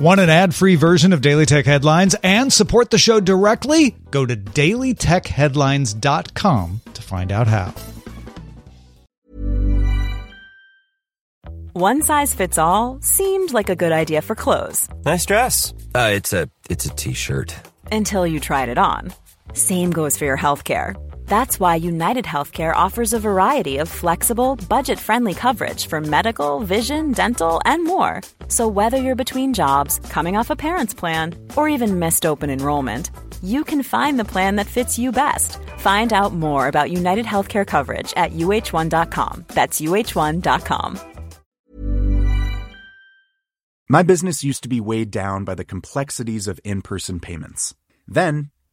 Want an ad free version of Daily Tech Headlines and support the show directly? Go to dailytechheadlines.com to find out how. One size fits all seemed like a good idea for clothes Nice dress. Uh, it's a it's a t-shirt. until you tried it on. Same goes for your healthcare. That's why United Healthcare offers a variety of flexible, budget friendly coverage for medical, vision, dental, and more. So, whether you're between jobs, coming off a parent's plan, or even missed open enrollment, you can find the plan that fits you best. Find out more about United Healthcare coverage at uh1.com. That's uh1.com. My business used to be weighed down by the complexities of in person payments. Then,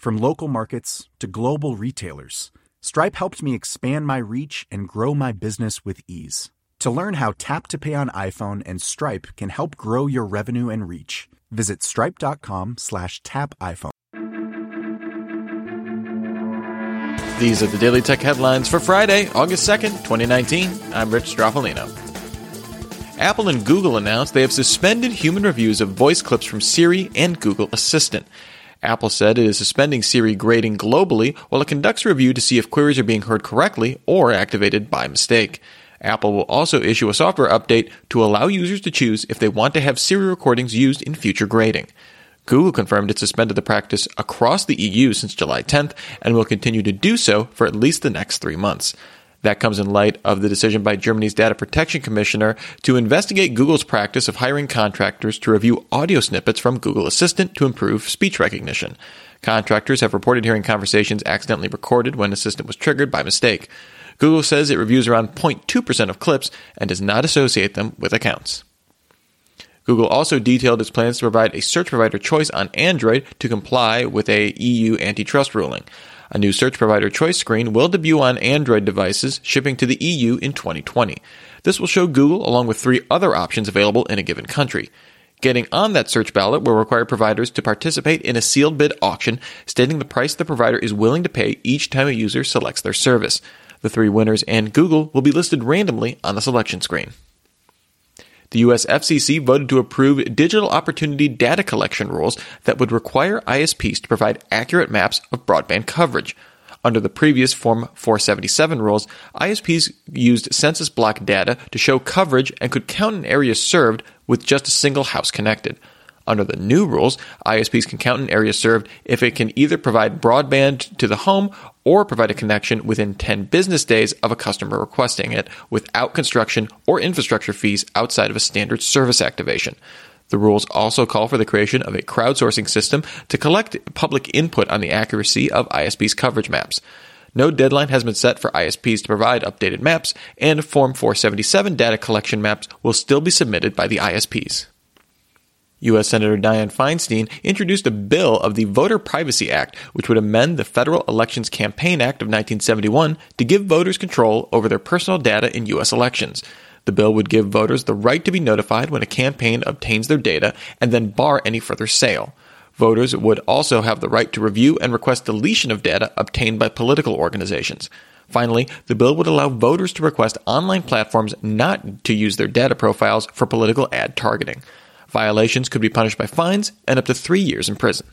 From local markets to global retailers, Stripe helped me expand my reach and grow my business with ease. To learn how Tap to Pay on iPhone and Stripe can help grow your revenue and reach, visit stripe.com slash tap iPhone. These are the Daily Tech headlines for Friday, August 2nd, 2019. I'm Rich Stroffolino. Apple and Google announced they have suspended human reviews of voice clips from Siri and Google Assistant. Apple said it is suspending Siri grading globally while it conducts a review to see if queries are being heard correctly or activated by mistake. Apple will also issue a software update to allow users to choose if they want to have Siri recordings used in future grading. Google confirmed it suspended the practice across the EU since July 10th and will continue to do so for at least the next three months. That comes in light of the decision by Germany's Data Protection Commissioner to investigate Google's practice of hiring contractors to review audio snippets from Google Assistant to improve speech recognition. Contractors have reported hearing conversations accidentally recorded when Assistant was triggered by mistake. Google says it reviews around 0.2% of clips and does not associate them with accounts. Google also detailed its plans to provide a search provider choice on Android to comply with a EU antitrust ruling. A new search provider choice screen will debut on Android devices shipping to the EU in 2020. This will show Google along with three other options available in a given country. Getting on that search ballot will require providers to participate in a sealed bid auction stating the price the provider is willing to pay each time a user selects their service. The three winners and Google will be listed randomly on the selection screen. The US FCC voted to approve digital opportunity data collection rules that would require ISPs to provide accurate maps of broadband coverage. Under the previous Form 477 rules, ISPs used census block data to show coverage and could count an area served with just a single house connected. Under the new rules, ISPs can count an area served if it can either provide broadband to the home or provide a connection within 10 business days of a customer requesting it without construction or infrastructure fees outside of a standard service activation. The rules also call for the creation of a crowdsourcing system to collect public input on the accuracy of ISPs' coverage maps. No deadline has been set for ISPs to provide updated maps, and Form 477 data collection maps will still be submitted by the ISPs. U.S. Senator Dianne Feinstein introduced a bill of the Voter Privacy Act, which would amend the Federal Elections Campaign Act of 1971 to give voters control over their personal data in U.S. elections. The bill would give voters the right to be notified when a campaign obtains their data and then bar any further sale. Voters would also have the right to review and request deletion of data obtained by political organizations. Finally, the bill would allow voters to request online platforms not to use their data profiles for political ad targeting. Violations could be punished by fines and up to three years in prison.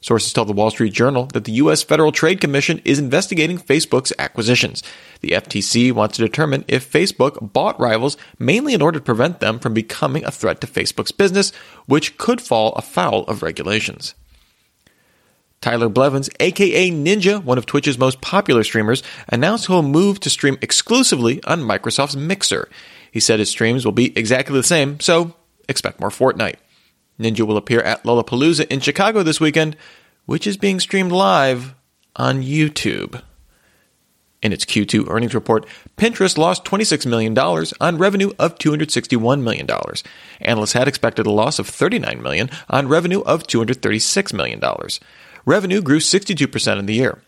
Sources tell the Wall Street Journal that the U.S. Federal Trade Commission is investigating Facebook's acquisitions. The FTC wants to determine if Facebook bought rivals mainly in order to prevent them from becoming a threat to Facebook's business, which could fall afoul of regulations. Tyler Blevins, aka Ninja, one of Twitch's most popular streamers, announced he'll move to stream exclusively on Microsoft's Mixer. He said his streams will be exactly the same, so expect more Fortnite. Ninja will appear at Lollapalooza in Chicago this weekend, which is being streamed live on YouTube. In its Q2 earnings report, Pinterest lost $26 million on revenue of $261 million. Analysts had expected a loss of 39 million on revenue of $236 million. Revenue grew 62% in the year.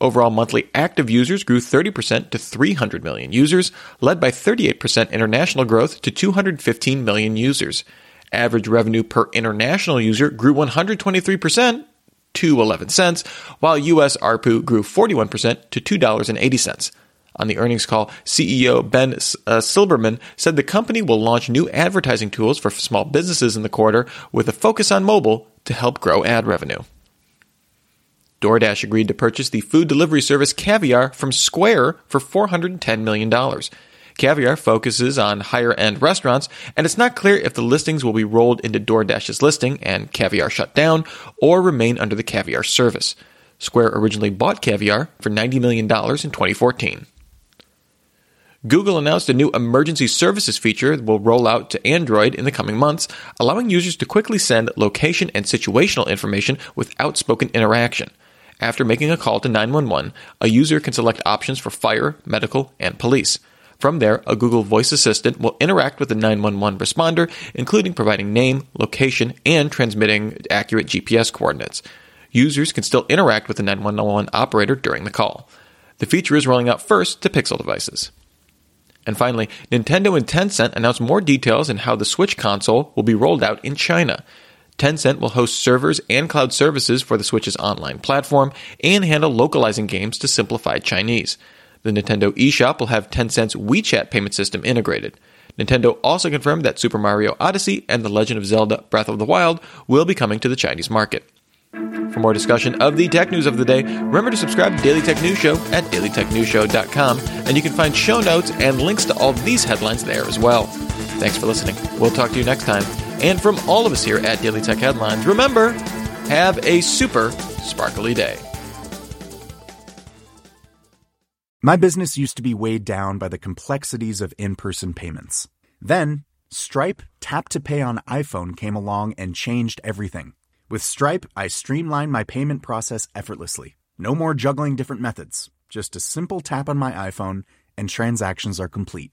Overall monthly active users grew 30% to 300 million users, led by 38% international growth to 215 million users. Average revenue per international user grew 123% to 11 cents, while US ARPU grew 41% to $2.80. On the earnings call, CEO Ben uh, Silbermann said the company will launch new advertising tools for small businesses in the quarter with a focus on mobile to help grow ad revenue. DoorDash agreed to purchase the food delivery service Caviar from Square for $410 million. Caviar focuses on higher end restaurants, and it's not clear if the listings will be rolled into DoorDash's listing and Caviar shut down, or remain under the Caviar service. Square originally bought Caviar for $90 million in 2014. Google announced a new emergency services feature that will roll out to Android in the coming months, allowing users to quickly send location and situational information without spoken interaction. After making a call to 911, a user can select options for fire, medical, and police. From there, a Google Voice Assistant will interact with the 911 responder, including providing name, location, and transmitting accurate GPS coordinates. Users can still interact with the 911 operator during the call. The feature is rolling out first to Pixel devices. And finally, Nintendo and Tencent announced more details on how the Switch console will be rolled out in China. Tencent will host servers and cloud services for the Switch's online platform and handle localizing games to simplify Chinese. The Nintendo eShop will have Tencent's WeChat payment system integrated. Nintendo also confirmed that Super Mario Odyssey and The Legend of Zelda Breath of the Wild will be coming to the Chinese market. For more discussion of the tech news of the day, remember to subscribe to Daily Tech News Show at dailytechnewsshow.com, and you can find show notes and links to all these headlines there as well. Thanks for listening. We'll talk to you next time. And from all of us here at Daily Tech Headlines, remember, have a super sparkly day. My business used to be weighed down by the complexities of in person payments. Then, Stripe Tap to Pay on iPhone came along and changed everything. With Stripe, I streamlined my payment process effortlessly. No more juggling different methods. Just a simple tap on my iPhone, and transactions are complete.